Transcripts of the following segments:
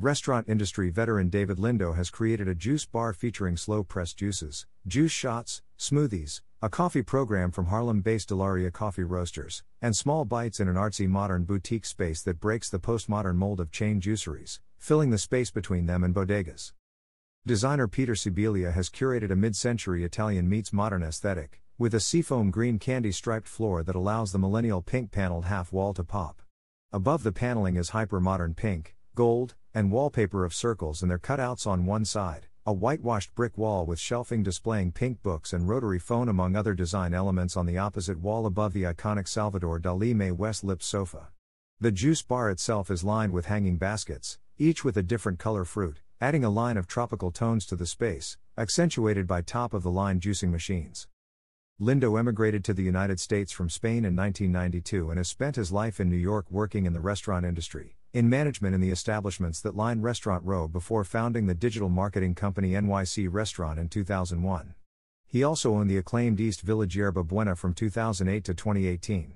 Restaurant industry veteran David Lindo has created a juice bar featuring slow pressed juices, juice shots, smoothies, a coffee program from Harlem based Delaria Coffee Roasters, and small bites in an artsy modern boutique space that breaks the postmodern mold of chain juiceries, filling the space between them and bodegas. Designer Peter Sibilia has curated a mid century Italian meets modern aesthetic, with a seafoam green candy striped floor that allows the millennial pink paneled half wall to pop. Above the paneling is hyper modern pink, gold, and wallpaper of circles and their cutouts on one side, a whitewashed brick wall with shelving displaying pink books and rotary phone among other design elements on the opposite wall above the iconic Salvador Dali Mae West Lip sofa. The juice bar itself is lined with hanging baskets, each with a different color fruit, adding a line of tropical tones to the space, accentuated by top of the line juicing machines. Lindo emigrated to the United States from Spain in 1992 and has spent his life in New York working in the restaurant industry, in management in the establishments that line Restaurant Row before founding the digital marketing company NYC Restaurant in 2001. He also owned the acclaimed East Village Yerba Buena from 2008 to 2018.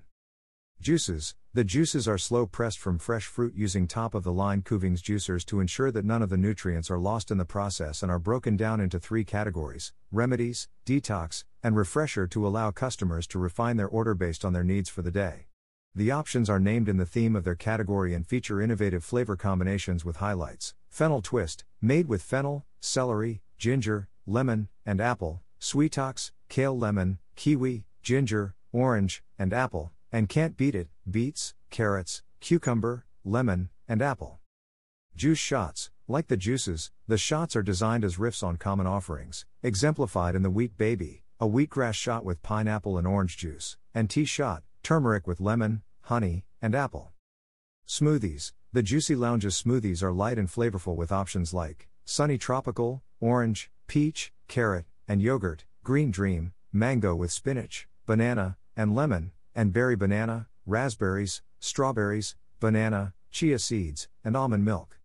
Juices The juices are slow pressed from fresh fruit using top of the line Kuvings juicers to ensure that none of the nutrients are lost in the process and are broken down into three categories remedies, detox, and refresher to allow customers to refine their order based on their needs for the day. The options are named in the theme of their category and feature innovative flavor combinations with highlights. Fennel twist, made with fennel, celery, ginger, lemon, and apple, sweetox, kale lemon, kiwi, ginger, orange, and apple, and can't beat it, beets, carrots, cucumber, lemon, and apple. Juice shots, like the juices, the shots are designed as riffs on common offerings, exemplified in the Wheat Baby, a wheatgrass shot with pineapple and orange juice, and tea shot, turmeric with lemon, honey, and apple. Smoothies The Juicy Lounge's smoothies are light and flavorful with options like sunny tropical, orange, peach, carrot, and yogurt, green dream, mango with spinach, banana, and lemon, and berry banana, raspberries, strawberries, banana, chia seeds, and almond milk.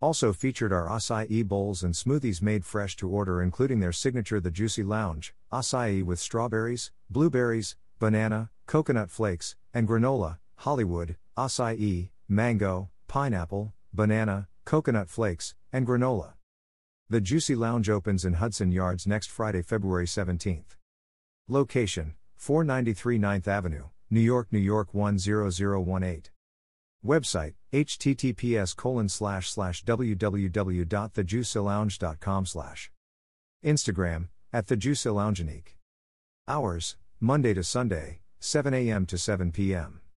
Also featured are acai bowls and smoothies made fresh to order, including their signature The Juicy Lounge, acai with strawberries, blueberries, banana, coconut flakes, and granola, Hollywood, acai, mango, pineapple, banana, coconut flakes, and granola. The Juicy Lounge opens in Hudson Yards next Friday, February 17th. Location 493 9th Avenue, New York, New York 10018. Website https colon slash slash www.thejuicelounge.com slash. Instagram at the Hours Monday to Sunday, 7 a.m. to 7 p.m.